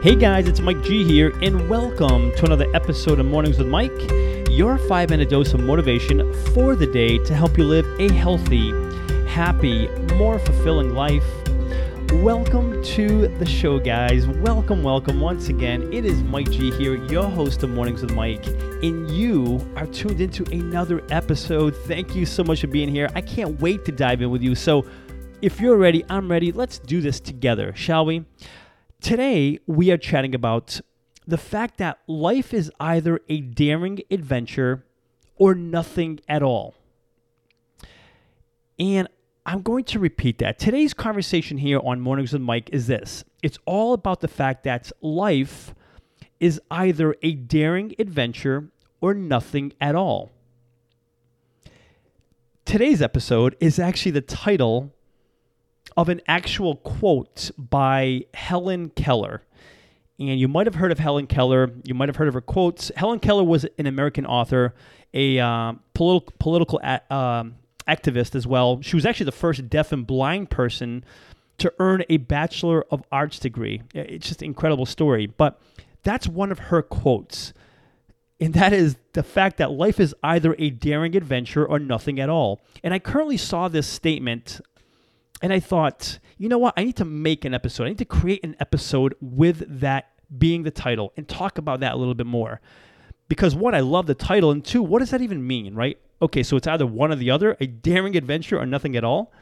Hey guys, it's Mike G here, and welcome to another episode of Mornings with Mike, your five minute dose of motivation for the day to help you live a healthy, happy, more fulfilling life. Welcome to the show, guys. Welcome, welcome once again. It is Mike G here, your host of Mornings with Mike, and you are tuned into another episode. Thank you so much for being here. I can't wait to dive in with you. So, if you're ready, I'm ready. Let's do this together, shall we? Today, we are chatting about the fact that life is either a daring adventure or nothing at all. And I'm going to repeat that. Today's conversation here on Mornings with Mike is this it's all about the fact that life is either a daring adventure or nothing at all. Today's episode is actually the title of an actual quote by Helen Keller. And you might have heard of Helen Keller. You might have heard of her quotes. Helen Keller was an American author, a uh, political political a- um, activist as well. She was actually the first deaf and blind person to earn a Bachelor of Arts degree. It's just an incredible story. But that's one of her quotes. And that is the fact that life is either a daring adventure or nothing at all. And I currently saw this statement and I thought, you know what? I need to make an episode. I need to create an episode with that being the title and talk about that a little bit more. Because one, I love the title, and two, what does that even mean, right? Okay, so it's either one or the other, a daring adventure or nothing at all.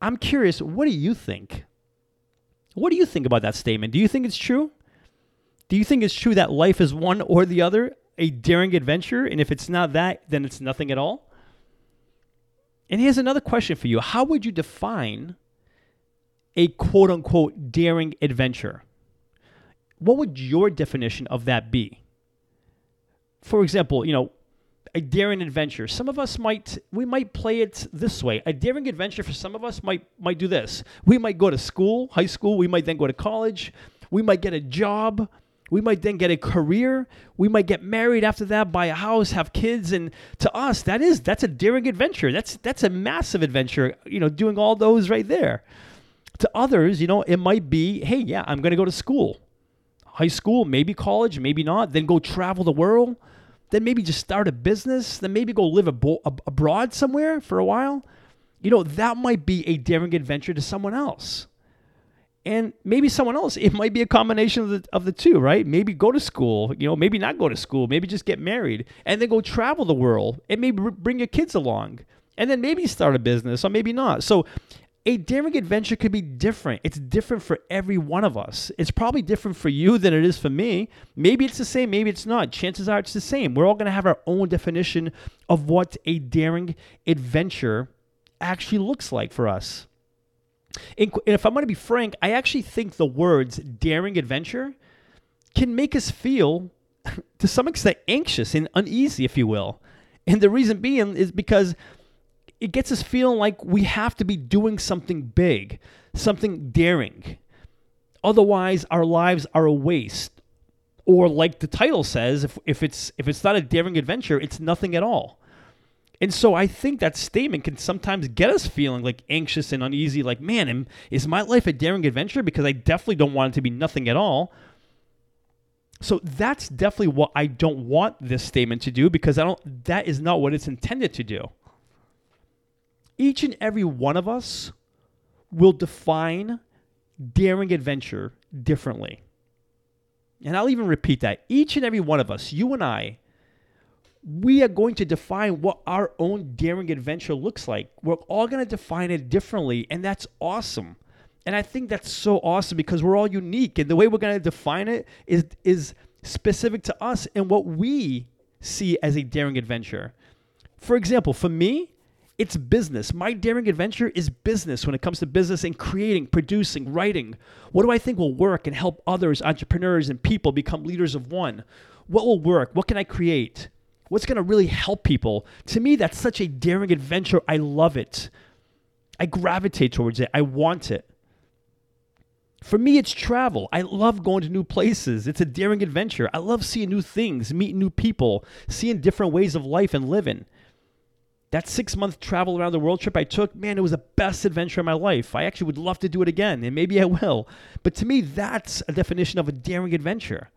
I'm curious, what do you think? What do you think about that statement? Do you think it's true? Do you think it's true that life is one or the other, a daring adventure? And if it's not that, then it's nothing at all? And here's another question for you How would you define a quote unquote daring adventure? What would your definition of that be? For example, you know, a daring adventure. Some of us might we might play it this way. A daring adventure for some of us might might do this. We might go to school, high school, we might then go to college, we might get a job, we might then get a career. We might get married after that, buy a house, have kids, and to us, that is that's a daring adventure. That's that's a massive adventure. You know, doing all those right there. To others, you know, it might be, hey, yeah, I'm going to go to school, high school, maybe college, maybe not. Then go travel the world. Then maybe just start a business. Then maybe go live abo- abroad somewhere for a while. You know, that might be a daring adventure to someone else and maybe someone else. It might be a combination of the, of the two right? Maybe go to school you know maybe not go to school maybe just get married and then go travel the world and maybe bring your kids along. And then maybe start a business or maybe not. So a daring adventure could be different. It's different for every one of us. It's probably different for you than it is for me. Maybe it's the same maybe it's not. Chances are it's the same. We're all going to have our own definition of what a daring adventure actually looks like for us and if I'm going to be frank, I actually think the words daring adventure can make us feel, to some extent, anxious and uneasy, if you will. And the reason being is because it gets us feeling like we have to be doing something big, something daring. Otherwise, our lives are a waste. Or like the title says, if, if it's if it's not a daring adventure, it's nothing at all. And so I think that statement can sometimes get us feeling like anxious and uneasy, like, man, is my life a daring adventure? Because I definitely don't want it to be nothing at all. So that's definitely what I don't want this statement to do because I don't that is not what it's intended to do. Each and every one of us will define daring adventure differently. And I'll even repeat that. Each and every one of us, you and I, we are going to define what our own daring adventure looks like. We're all going to define it differently, and that's awesome. And I think that's so awesome because we're all unique, and the way we're going to define it is is specific to us and what we see as a daring adventure. For example, for me, it's business. My daring adventure is business when it comes to business and creating, producing, writing. What do I think will work and help others, entrepreneurs, and people become leaders of one? What will work? What can I create? What's going to really help people. To me, that's such a daring adventure. I love it. I gravitate towards it. I want it. For me, it's travel. I love going to new places. It's a daring adventure. I love seeing new things, meeting new people, seeing different ways of life and living. That six month travel around the world trip I took, man, it was the best adventure of my life. I actually would love to do it again, and maybe I will. But to me, that's a definition of a daring adventure.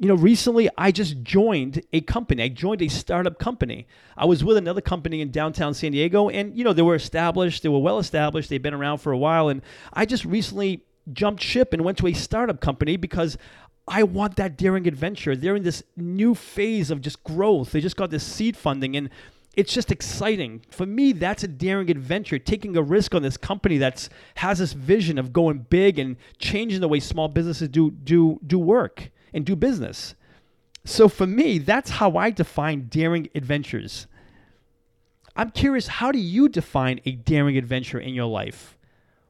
You know, recently I just joined a company. I joined a startup company. I was with another company in downtown San Diego, and, you know, they were established, they were well established, they've been around for a while. And I just recently jumped ship and went to a startup company because I want that daring adventure. They're in this new phase of just growth. They just got this seed funding and it's just exciting. For me, that's a daring adventure, taking a risk on this company that's has this vision of going big and changing the way small businesses do do do work and do business. So for me, that's how I define daring adventures. I'm curious, how do you define a daring adventure in your life?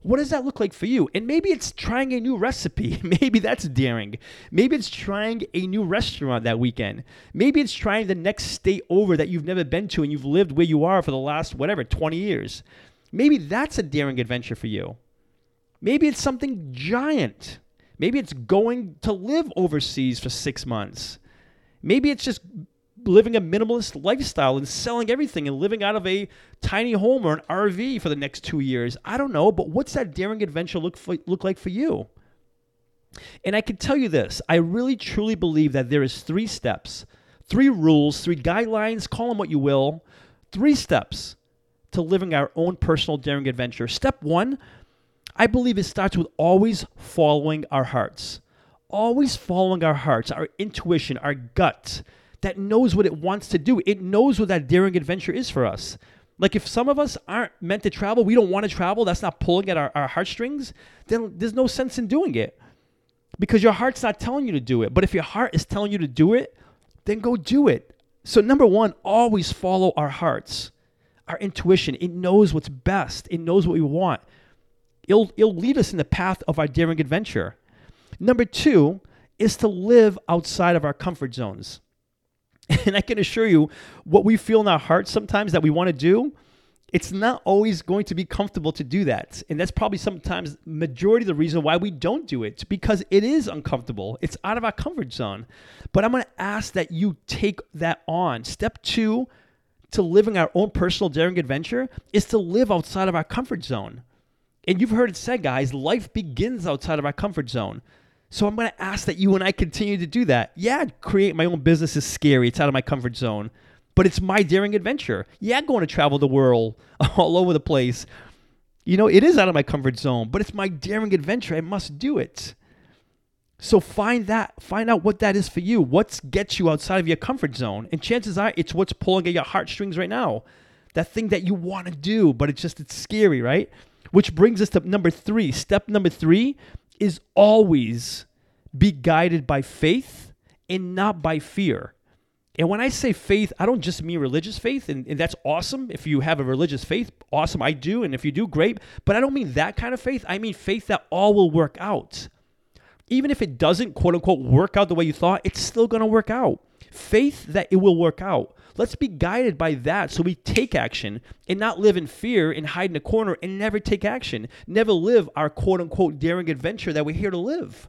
What does that look like for you? And maybe it's trying a new recipe. Maybe that's daring. Maybe it's trying a new restaurant that weekend. Maybe it's trying the next state over that you've never been to and you've lived where you are for the last, whatever, 20 years. Maybe that's a daring adventure for you. Maybe it's something giant. Maybe it's going to live overseas for six months. Maybe it's just living a minimalist lifestyle and selling everything and living out of a tiny home or an RV for the next two years. I don't know, but what's that daring adventure look for, look like for you? And I can tell you this: I really truly believe that there is three steps, three rules, three guidelines. Call them what you will. Three steps to living our own personal daring adventure. Step one, I believe it starts with always following our hearts. Always following our hearts, our intuition, our gut that knows what it wants to do. It knows what that daring adventure is for us. Like if some of us aren't meant to travel, we don't want to travel, that's not pulling at our, our heartstrings, then there's no sense in doing it. Because your heart's not telling you to do it. But if your heart is telling you to do it, then go do it. So number one, always follow our hearts, our intuition. It knows what's best. It knows what we want. It'll, it'll lead us in the path of our daring adventure. Number two is to live outside of our comfort zones. And I can assure you, what we feel in our hearts sometimes that we want to do, it's not always going to be comfortable to do that. And that's probably sometimes majority of the reason why we don't do it because it is uncomfortable. It's out of our comfort zone. But I'm going to ask that you take that on. Step 2 to living our own personal daring adventure is to live outside of our comfort zone. And you've heard it said, guys, life begins outside of our comfort zone. So I'm going to ask that you and I continue to do that. Yeah, create my own business is scary. It's out of my comfort zone, but it's my daring adventure. Yeah, going to travel the world all over the place. You know, it is out of my comfort zone, but it's my daring adventure. I must do it. So find that, find out what that is for you. What gets you outside of your comfort zone? And chances are it's what's pulling at your heartstrings right now. That thing that you want to do, but it's just it's scary, right? Which brings us to number 3. Step number 3 is always be guided by faith and not by fear. And when I say faith, I don't just mean religious faith, and, and, that's awesome. If you have a religious faith, awesome, I do. And if you do, great. But I don't mean that kind of faith. I mean faith that all will work out. Even if it doesn't, quote unquote, work out the way you thought, it's still going to work out. Faith that it will work out. Let's be guided by that so we take action and not live in fear and hide in a corner and never take action. Never live our quote unquote daring adventure that we're here to live.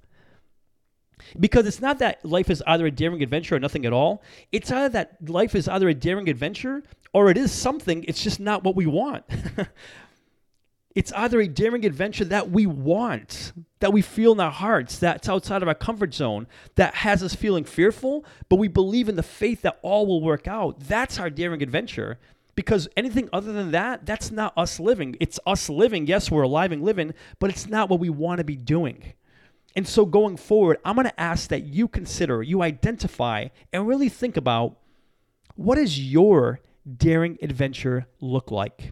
Because it's not that life is either a daring adventure or nothing at all. It's either that life is either a daring adventure or it is something, it's just not what we want. it's either a daring adventure that we want, that we feel in our hearts, that's outside of our comfort zone, that has us feeling fearful, but we believe in the faith that all will work out. That's our daring adventure. Because anything other than that, that's not us living. It's us living. Yes, we're alive and living, but it's not what we want to be doing. And so going forward, I'm going to ask that you consider, you identify, and really think about what does your daring adventure look like?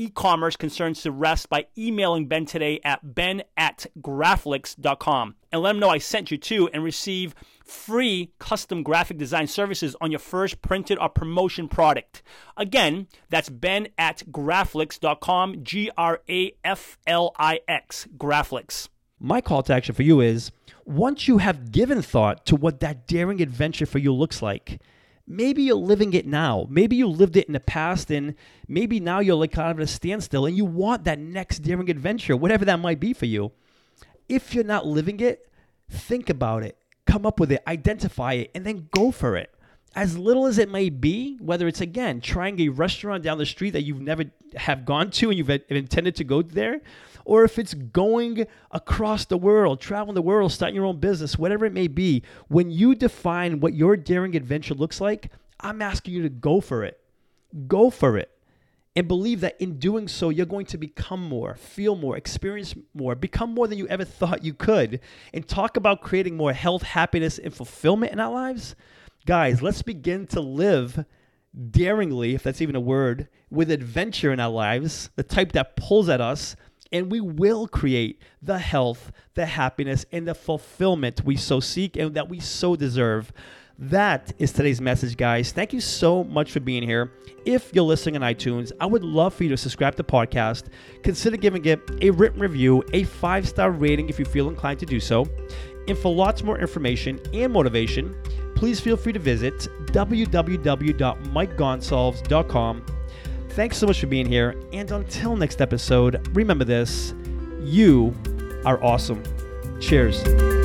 e-commerce concerns to rest by emailing Ben today at ben at graflix.com. and let him know I sent you too and receive free custom graphic design services on your first printed or promotion product. Again, that's ben at graflix.com, G R A F L I X, Graflix. My call to action for you is once you have given thought to what that daring adventure for you looks like, maybe you're living it now. Maybe you lived it in the past, and maybe now you're like kind of at a standstill and you want that next daring adventure, whatever that might be for you. If you're not living it, think about it, come up with it, identify it, and then go for it. As little as it may be, whether it's again trying a restaurant down the street that you've never have gone to and you've intended to go there, or if it's going across the world, traveling the world, starting your own business, whatever it may be, when you define what your daring adventure looks like, I'm asking you to go for it. Go for it. And believe that in doing so, you're going to become more, feel more, experience more, become more than you ever thought you could. And talk about creating more health, happiness, and fulfillment in our lives. Guys, let's begin to live daringly, if that's even a word, with adventure in our lives, the type that pulls at us, and we will create the health, the happiness, and the fulfillment we so seek and that we so deserve. That is today's message, guys. Thank you so much for being here. If you're listening on iTunes, I would love for you to subscribe to the podcast. Consider giving it a written review, a five star rating if you feel inclined to do so. And for lots more information and motivation, please feel free to visit www.mikegonsalves.com Thanks so much for being here. And until next episode, remember this you are awesome. Cheers.